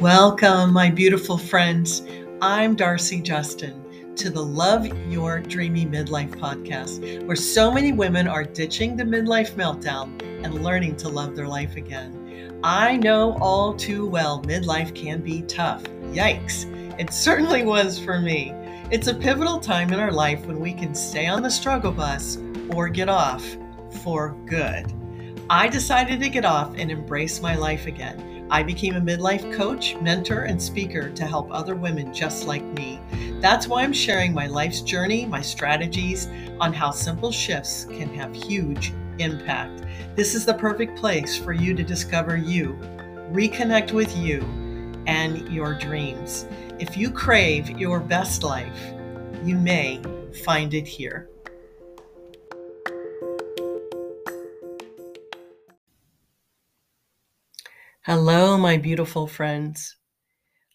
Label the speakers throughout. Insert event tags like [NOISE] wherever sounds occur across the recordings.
Speaker 1: Welcome, my beautiful friends. I'm Darcy Justin to the Love Your Dreamy Midlife podcast, where so many women are ditching the midlife meltdown and learning to love their life again. I know all too well midlife can be tough. Yikes. It certainly was for me. It's a pivotal time in our life when we can stay on the struggle bus or get off for good. I decided to get off and embrace my life again. I became a midlife coach, mentor, and speaker to help other women just like me. That's why I'm sharing my life's journey, my strategies on how simple shifts can have huge impact. This is the perfect place for you to discover you, reconnect with you, and your dreams. If you crave your best life, you may find it here. Hello, my beautiful friends.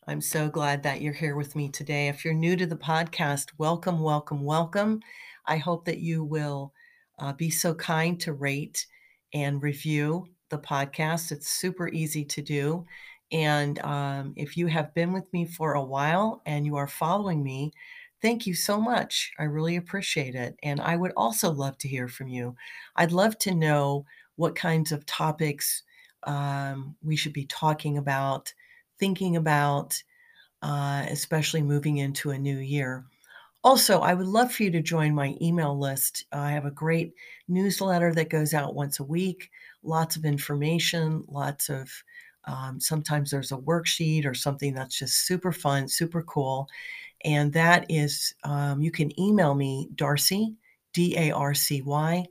Speaker 1: I'm so glad that you're here with me today. If you're new to the podcast, welcome, welcome, welcome. I hope that you will uh, be so kind to rate and review the podcast. It's super easy to do. And um, if you have been with me for a while and you are following me, thank you so much. I really appreciate it. And I would also love to hear from you. I'd love to know what kinds of topics um, we should be talking about, thinking about, uh, especially moving into a new year. Also, I would love for you to join my email list. I have a great newsletter that goes out once a week, lots of information, lots of um, sometimes there's a worksheet or something that's just super fun, super cool. And that is, um, you can email me, Darcy, D A R C Y,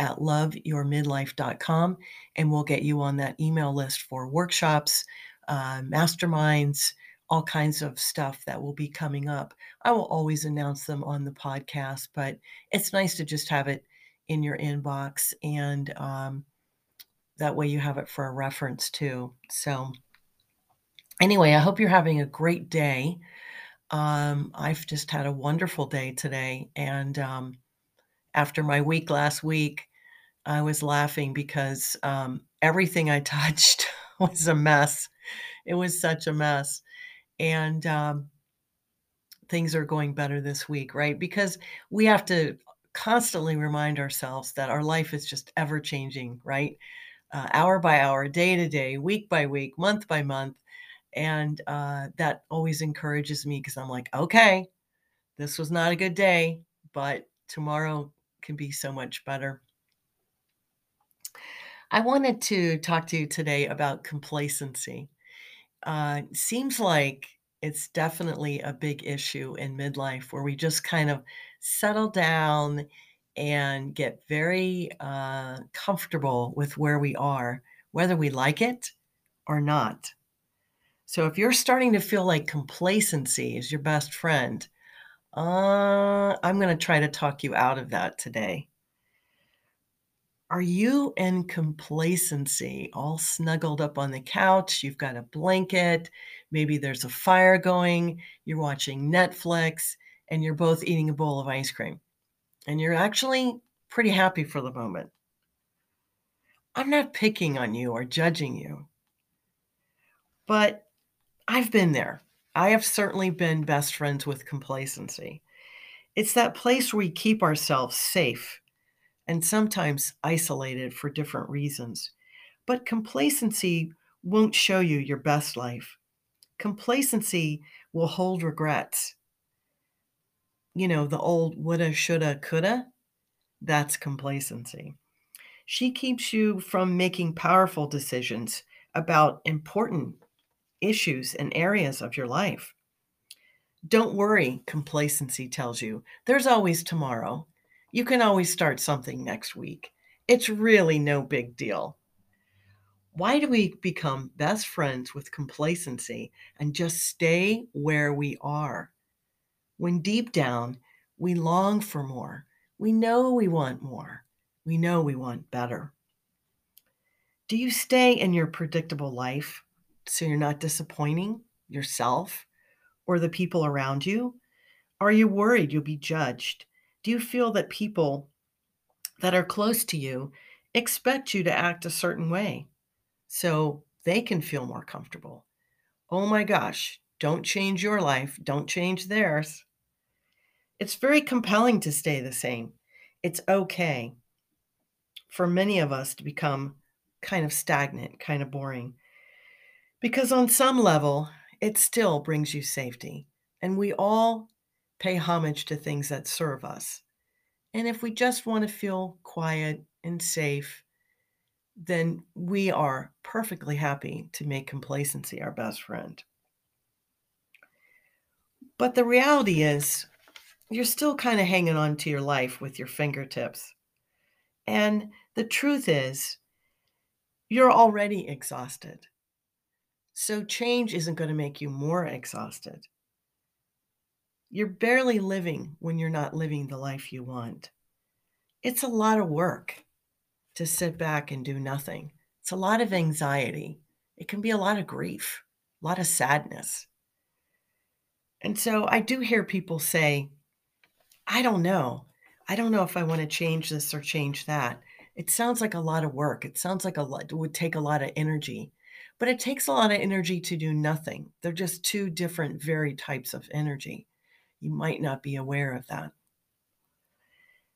Speaker 1: at loveyourmidlife.com, and we'll get you on that email list for workshops, uh, masterminds, all kinds of stuff that will be coming up. I will always announce them on the podcast, but it's nice to just have it in your inbox, and um, that way you have it for a reference too. So, anyway, I hope you're having a great day. Um, I've just had a wonderful day today, and um, after my week last week, I was laughing because um, everything I [LAUGHS] touched was a mess. It was such a mess. And um, things are going better this week, right? Because we have to constantly remind ourselves that our life is just ever changing, right? Uh, hour by hour, day to day, week by week, month by month. And uh, that always encourages me because I'm like, okay, this was not a good day, but tomorrow can be so much better. I wanted to talk to you today about complacency. Uh, seems like it's definitely a big issue in midlife where we just kind of settle down and get very uh, comfortable with where we are, whether we like it or not. So if you're starting to feel like complacency is your best friend, uh, I'm going to try to talk you out of that today. Are you in complacency, all snuggled up on the couch? You've got a blanket, maybe there's a fire going, you're watching Netflix, and you're both eating a bowl of ice cream. And you're actually pretty happy for the moment. I'm not picking on you or judging you, but I've been there. I have certainly been best friends with complacency. It's that place where we keep ourselves safe and sometimes isolated for different reasons. But complacency won't show you your best life. Complacency will hold regrets. You know, the old woulda, shoulda, coulda, that's complacency. She keeps you from making powerful decisions about important issues and areas of your life. Don't worry, complacency tells you. There's always tomorrow. You can always start something next week. It's really no big deal. Why do we become best friends with complacency and just stay where we are? When deep down, we long for more. We know we want more. We know we want better. Do you stay in your predictable life so you're not disappointing yourself or the people around you? Are you worried you'll be judged? Do you feel that people that are close to you expect you to act a certain way so they can feel more comfortable? oh my gosh, don't change your life, don't change theirs. It's very compelling to stay the same. It's okay for many of us to become kind of stagnant, kind of boring. Because on some level, it still brings you safety. And we all pay homage to things that serve us. And if we just want to feel quiet and safe, then we are perfectly happy to make complacency our best friend. But the reality is, you're still kind of hanging on to your life with your fingertips. And the truth is, you're already exhausted. So change isn't going to make you more exhausted. You're barely living when you're not living the life you want. It's a lot of work to sit back and do nothing. It's a lot of anxiety. It can be a lot of grief, a lot of sadness. And so I do hear people say, I don't know. I don't know if I want to change this or change that. It sounds like a lot of work. It sounds like a lot, it would take a lot of energy, but it takes a lot of energy to do nothing. They're just two different, very types of energy. You might not be aware of that.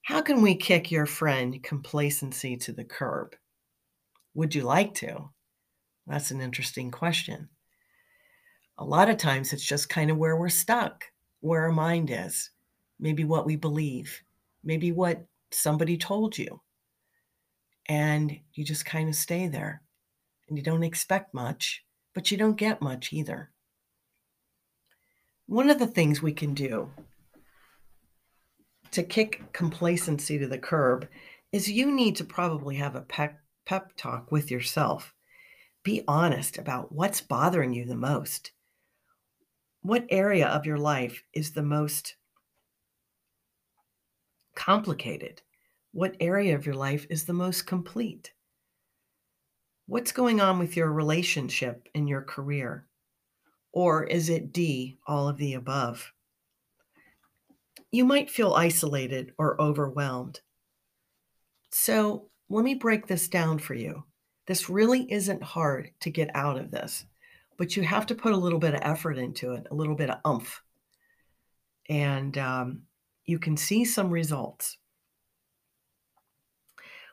Speaker 1: How can we kick your friend complacency to the curb? Would you like to? That's an interesting question. A lot of times it's just kind of where we're stuck, where our mind is, maybe what we believe, maybe what somebody told you and you just kind of stay there and you don't expect much, but you don't get much either. One of the things we can do to kick complacency to the curb is you need to probably have a pep, pep talk with yourself. Be honest about what's bothering you the most. What area of your life is the most complicated? What area of your life is the most complete? What's going on with your relationship and your career? Or is it D, all of the above? You might feel isolated or overwhelmed. So let me break this down for you. This really isn't hard to get out of this, but you have to put a little bit of effort into it, a little bit of umph. And um, you can see some results.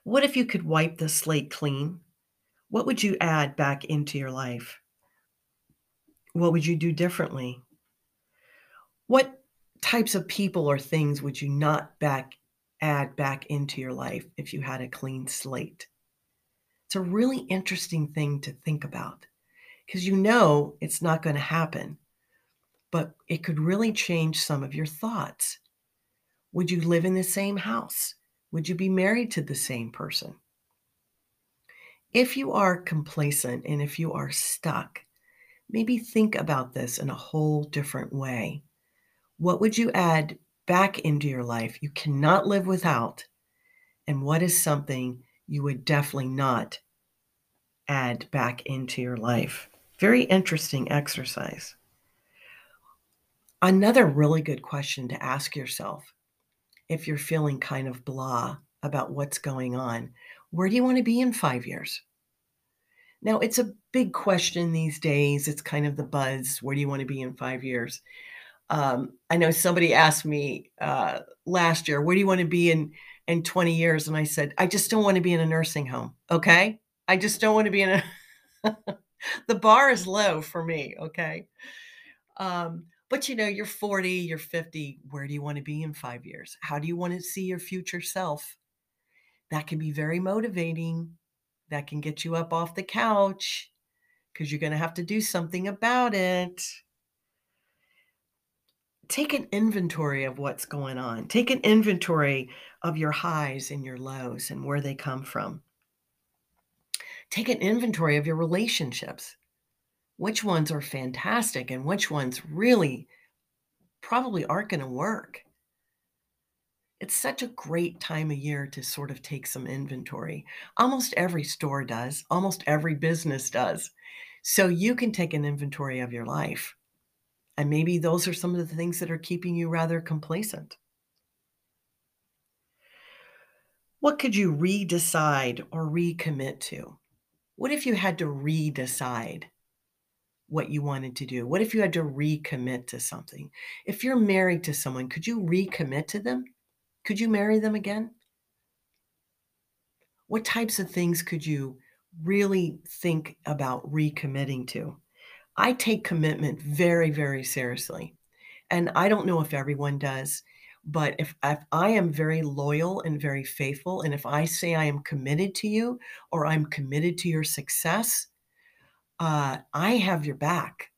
Speaker 1: What if you could wipe the slate clean? What would you add back into your life? What would you do differently? What types of people or things would you not back add back into your life if you had a clean slate? It's a really interesting thing to think about because you know it's not going to happen, but it could really change some of your thoughts. Would you live in the same house? Would you be married to the same person? If you are complacent and if you are stuck, maybe think about this in a whole different way. What would you add back into your life you cannot live without? And what is something you would definitely not add back into your life? Very interesting exercise. Another really good question to ask yourself if you're feeling kind of blah about what's going on. Where do you want to be in five years? Now, it's a big question these days. It's kind of the buzz. Where do you want to be in five years? Um, I know somebody asked me uh, last year, where do you want to be in, in 20 years? And I said, I just don't want to be in a nursing home. Okay. I just don't want to be in a, [LAUGHS] the bar is low for me. Okay. Um, but you know, you're 40, you're 50. Where do you want to be in five years? How do you want to see your future self? That can be very motivating. That can get you up off the couch because you're going to have to do something about it. Take an inventory of what's going on. Take an inventory of your highs and your lows and where they come from. Take an inventory of your relationships which ones are fantastic and which ones really probably aren't going to work. It's such a great time of year to sort of take some inventory. Almost every store does, almost every business does. So you can take an inventory of your life. And maybe those are some of the things that are keeping you rather complacent. What could you redecide or recommit to? What if you had to redecide what you wanted to do? What if you had to recommit to something? If you're married to someone, could you recommit to them? Could you marry them again? What types of things could you really think about recommitting to? I take commitment very, very seriously. And I don't know if everyone does, but if, if I am very loyal and very faithful, and if I say I am committed to you or I'm committed to your success, uh, I have your back.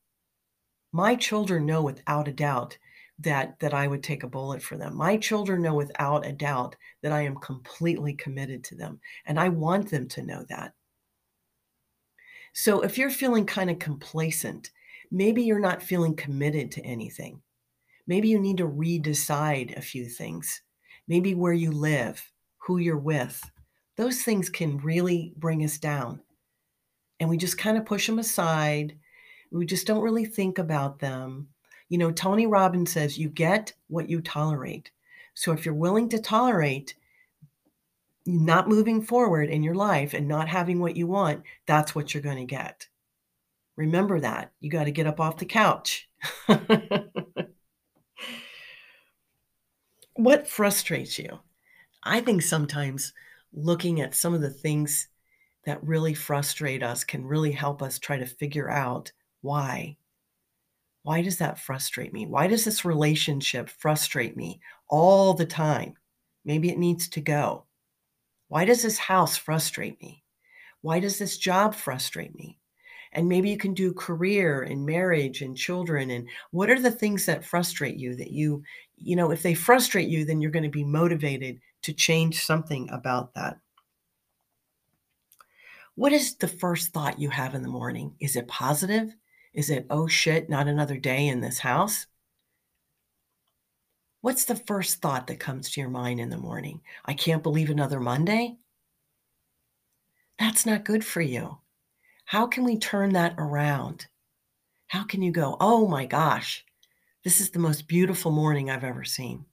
Speaker 1: My children know without a doubt that that I would take a bullet for them. My children know without a doubt that I am completely committed to them, and I want them to know that. So if you're feeling kind of complacent, maybe you're not feeling committed to anything. Maybe you need to redecide a few things. Maybe where you live, who you're with. Those things can really bring us down and we just kind of push them aside. We just don't really think about them. You know, Tony Robbins says you get what you tolerate. So if you're willing to tolerate not moving forward in your life and not having what you want, that's what you're going to get. Remember that. You got to get up off the couch. [LAUGHS] what frustrates you? I think sometimes looking at some of the things that really frustrate us can really help us try to figure out why. Why does that frustrate me? Why does this relationship frustrate me all the time? Maybe it needs to go. Why does this house frustrate me? Why does this job frustrate me? And maybe you can do career and marriage and children. And what are the things that frustrate you that you, you know, if they frustrate you, then you're going to be motivated to change something about that. What is the first thought you have in the morning? Is it positive? Is it, oh shit, not another day in this house? What's the first thought that comes to your mind in the morning? I can't believe another Monday? That's not good for you. How can we turn that around? How can you go, oh my gosh, this is the most beautiful morning I've ever seen?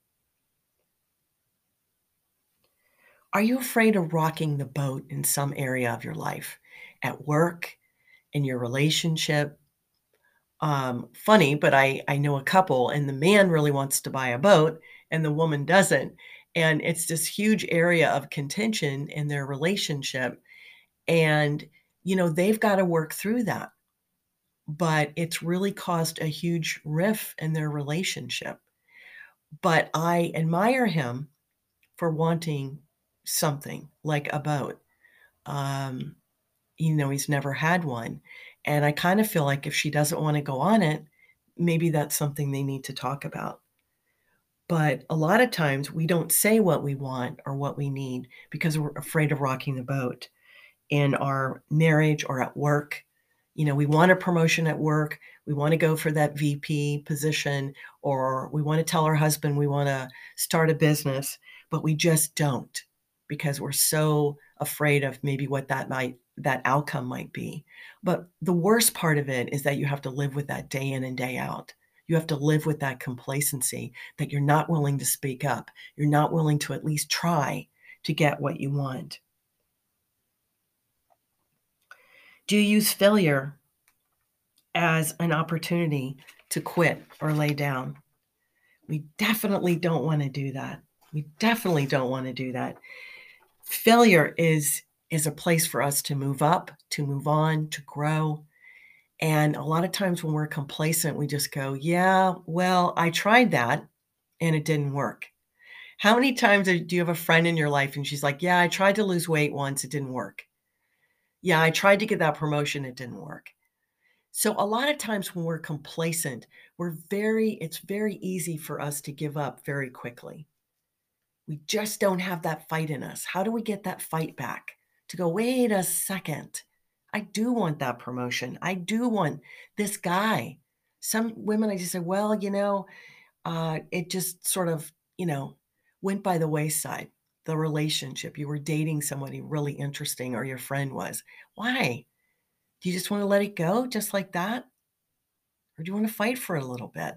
Speaker 1: Are you afraid of rocking the boat in some area of your life? At work, in your relationship? Um, funny, but I, I know a couple, and the man really wants to buy a boat, and the woman doesn't. And it's this huge area of contention in their relationship. And, you know, they've got to work through that. But it's really caused a huge rift in their relationship. But I admire him for wanting something like a boat. Um, you know, he's never had one. And I kind of feel like if she doesn't want to go on it, maybe that's something they need to talk about. But a lot of times we don't say what we want or what we need because we're afraid of rocking the boat in our marriage or at work. You know, we want a promotion at work. We want to go for that VP position, or we want to tell our husband we want to start a business, but we just don't because we're so afraid of maybe what that might that outcome might be. But the worst part of it is that you have to live with that day in and day out. You have to live with that complacency that you're not willing to speak up. You're not willing to at least try to get what you want. Do you use failure as an opportunity to quit or lay down? We definitely don't want to do that. We definitely don't want to do that failure is is a place for us to move up, to move on, to grow. And a lot of times when we're complacent, we just go, Yeah, well, I tried that and it didn't work. How many times do you have a friend in your life and she's like, Yeah, I tried to lose weight once, it didn't work. Yeah, I tried to get that promotion, it didn't work. So a lot of times when we're complacent, we're very, it's very easy for us to give up very quickly. We just don't have that fight in us. How do we get that fight back? To go, wait a second. I do want that promotion. I do want this guy. Some women, I just say, well, you know, uh, it just sort of, you know, went by the wayside. The relationship, you were dating somebody really interesting, or your friend was. Why? Do you just want to let it go just like that? Or do you want to fight for it a little bit?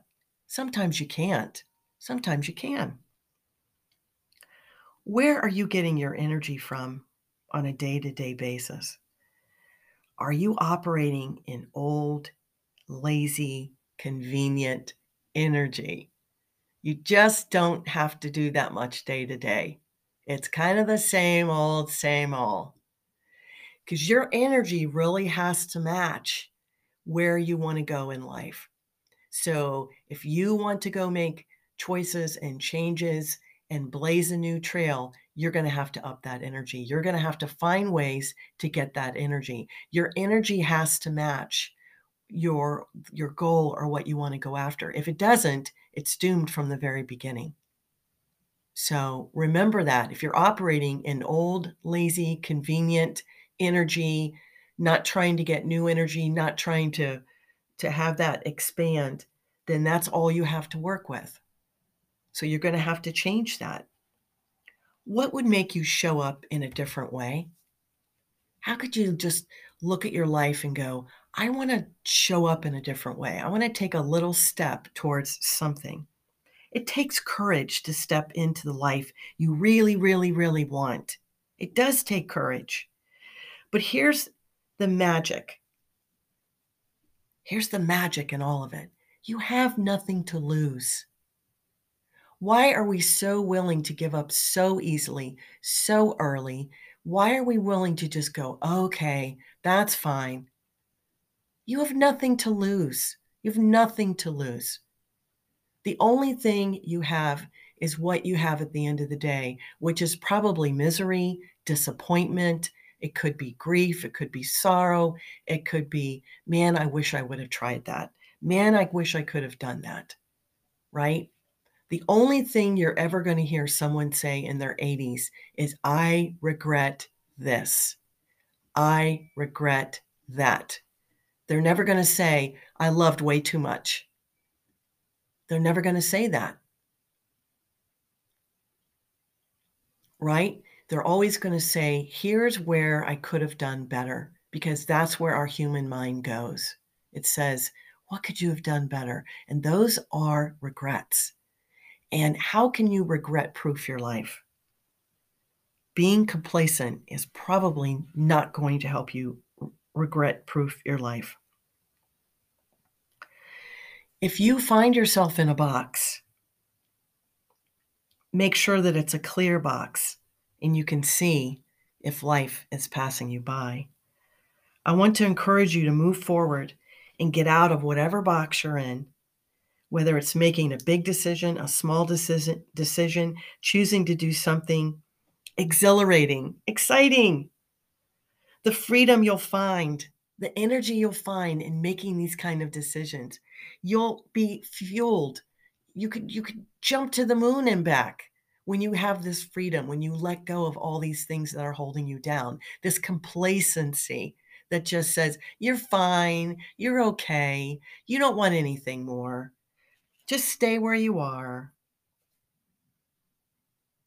Speaker 1: Sometimes you can't. Sometimes you can. Where are you getting your energy from on a day to day basis? Are you operating in old, lazy, convenient energy. You just don't have to do that much day to day. It's kind of the same old, same old. Because your energy really has to match where you want to go in life. So if you want to go make choices and changes and blaze a new trail, you're going to have to up that energy. You're going to have to find ways to get that energy. Your energy has to match your your goal or what you want to go after. If it doesn't, it's doomed from the very beginning. So remember that if you're operating in old, lazy, convenient energy, not trying to get new energy, not trying to to have that expand, then that's all you have to work with. So you're going to have to change that. What would make you show up in a different way? How could you just look at your life and go, I want to show up in a different way. I want to take a little step towards something. It takes courage to step into the life you really, really, really want. It does take courage. But here's the magic. Here's the magic in all of it. You have nothing to lose. Why are we so willing to give up so easily, so early? Why are we willing to just go, okay, that's fine? You have nothing to lose. You have nothing to lose. The only thing you have is what you have at the end of the day, which is probably misery, disappointment. It could be grief. It could be sorrow. It could be, man, I wish I would have tried that. Man, I wish I could have done that. Right? The only thing you're ever going to hear someone say in their 80s is, I regret this. I regret that. They're never going to say, I loved way too much. They're never going to say that. Right? They're always going to say, here's where I could have done better, because that's where our human mind goes. It says, what could you have done better? And those are regrets. And how can you regret proof your life? Being complacent is probably not going to help you regret proof your life. If you find yourself in a box, make sure that it's a clear box and you can see if life is passing you by. I want to encourage you to move forward and get out of whatever box you're in, whether it's making a big decision, a small decision, decision, choosing to do something exhilarating, exciting, the freedom you'll find, the energy you'll find in making these kind of decisions. You'll be fueled. You could you could jump to the moon and back when you have this freedom, when you let go of all these things that are holding you down, this complacency that just says, you're fine, you're okay, you don't want anything more. Just stay where you are.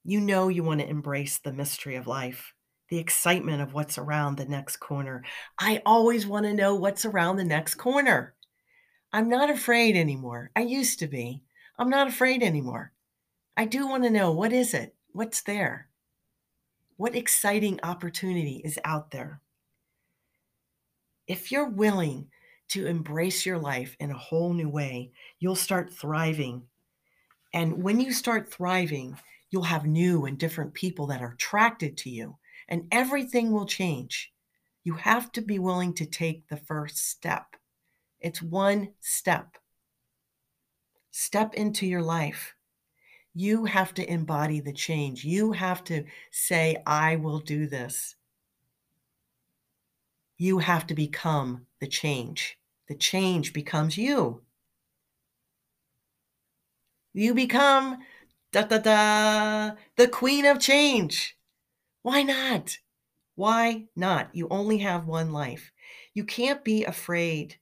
Speaker 1: You know you want to embrace the mystery of life the excitement of what's around the next corner. I always want to know what's around the next corner. I'm not afraid anymore. I used to be. I'm not afraid anymore. I do want to know what is it? What's there? What exciting opportunity is out there? If you're willing to embrace your life in a whole new way, you'll start thriving. And when you start thriving, you'll have new and different people that are attracted to you and everything will change. You have to be willing to take the first step. It's one step. Step into your life. You have to embody the change. You have to say, I will do this. You have to become the change. The change becomes you. You become da da da the queen of change. Why not? Why not? You only have one life. You can't be afraid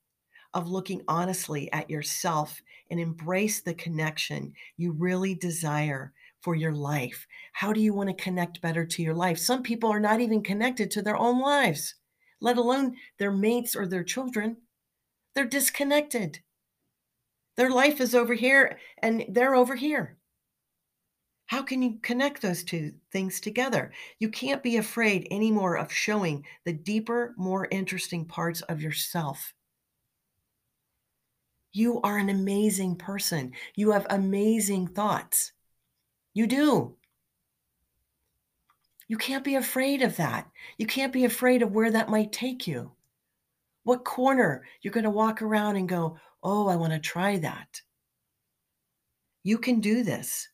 Speaker 1: of looking honestly at yourself and embrace the connection you really desire for your life. How do you want to connect better to your life? Some people are not even connected to their own lives, let alone their mates or their children. They're disconnected. Their life is over here and they're over here. How can you connect those two things together? You can't be afraid anymore of showing the deeper, more interesting parts of yourself. You are an amazing person. You have amazing thoughts. You do. You can't be afraid of that. You can't be afraid of where that might take you. What corner you're going to walk around and go, oh, I want to try that. You can do this.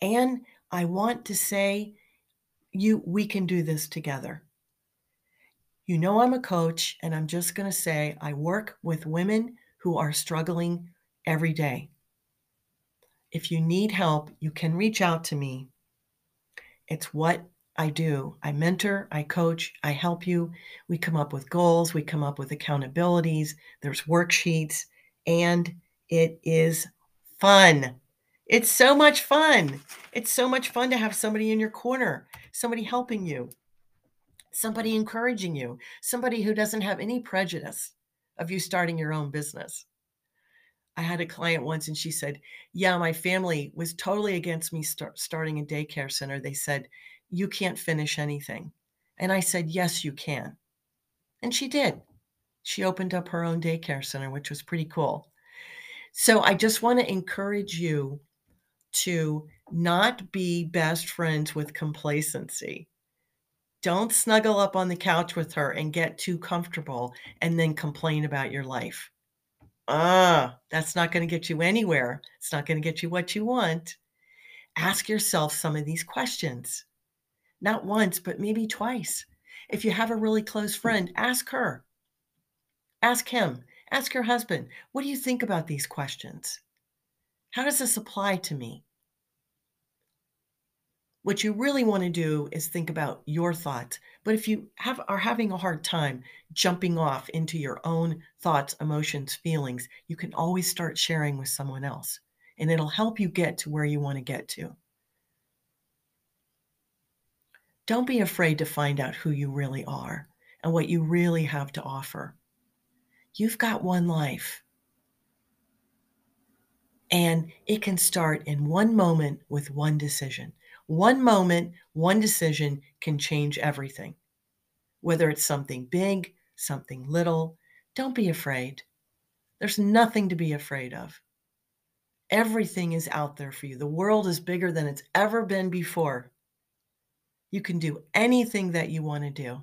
Speaker 1: And I want to say, you, we can do this together. You know, I'm a coach, and I'm just going to say I work with women who are struggling every day. If you need help, you can reach out to me. It's what I do. I mentor, I coach, I help you. We come up with goals, we come up with accountabilities, there's worksheets, and it is fun. It's so much fun. It's so much fun to have somebody in your corner, somebody helping you, somebody encouraging you, somebody who doesn't have any prejudice of you starting your own business. I had a client once and she said, Yeah, my family was totally against me start, starting a daycare center. They said, You can't finish anything. And I said, Yes, you can. And she did. She opened up her own daycare center, which was pretty cool. So I just want to encourage you to not be best friends with complacency. Don't snuggle up on the couch with her and get too comfortable and then complain about your life. Ah, that's not going to get you anywhere. It's not going to get you what you want. Ask yourself some of these questions. Not once, but maybe twice. If you have a really close friend, ask her. Ask him. Ask your husband. What do you think about these questions? How does this apply to me? What you really want to do is think about your thoughts. But if you have are having a hard time jumping off into your own thoughts, emotions, feelings, you can always start sharing with someone else and it'll help you get to where you want to get to. Don't be afraid to find out who you really are and what you really have to offer. You've got one life. And it can start in one moment with one decision. One moment, one decision can change everything. Whether it's something big, something little, don't be afraid. There's nothing to be afraid of. Everything is out there for you. The world is bigger than it's ever been before. You can do anything that you want to do.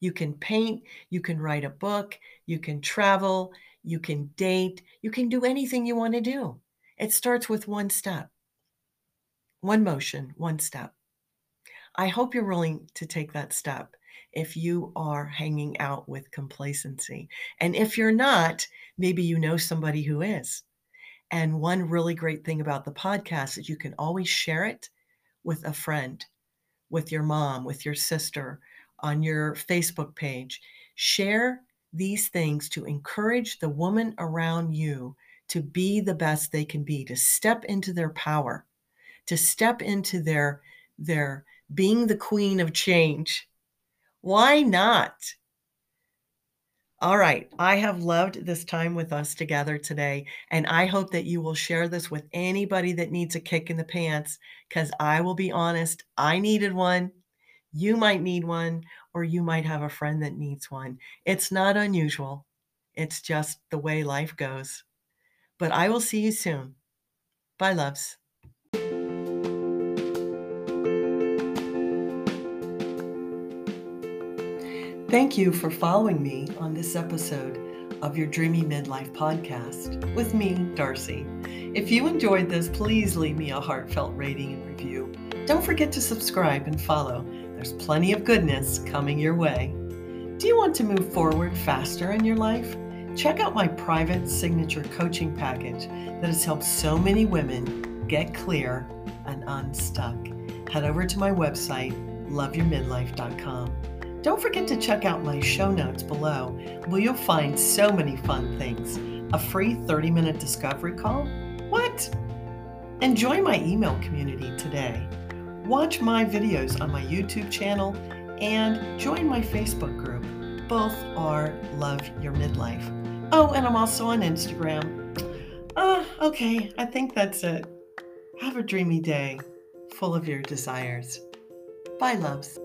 Speaker 1: You can paint, you can write a book, you can travel, you can date, you can do anything you want to do. It starts with one step one motion, one step. I hope you're willing to take that step if you are hanging out with complacency. And if you're not, maybe you know somebody who is. And one really great thing about the podcast is you can always share it with a friend, with your mom, with your sister, on your Facebook page. Share these things to encourage the woman around you to be the best they can be, to step into their power to step into their their being the queen of change. Why not? All right, I have loved this time with us together today, and I hope that you will share this with anybody that needs a kick in the pants because I will be honest, I needed one. You might need one, or you might have a friend that needs one. It's not unusual, it's just the way life goes. But I will see you soon. Bye, loves. Thank you for following me on this episode of your Dreamy Midlife podcast with me, Darcy. If you enjoyed this, please leave me a heartfelt rating and review. Don't forget to subscribe and follow. There's plenty of goodness coming your way. Do you want to move forward faster in your life? Check out my private signature coaching package that has helped so many women get clear and unstuck. Head over to my website, loveyourmidlife.com. Don't forget to check out my show notes below, where you'll find so many fun things. A free 30 minute discovery call? What? And join my email community today. Watch my videos on my YouTube channel and join my Facebook group. Both are Love Your Midlife. Oh, and I'm also on Instagram. Uh, okay, I think that's it. Have a dreamy day full of your desires. Bye, loves.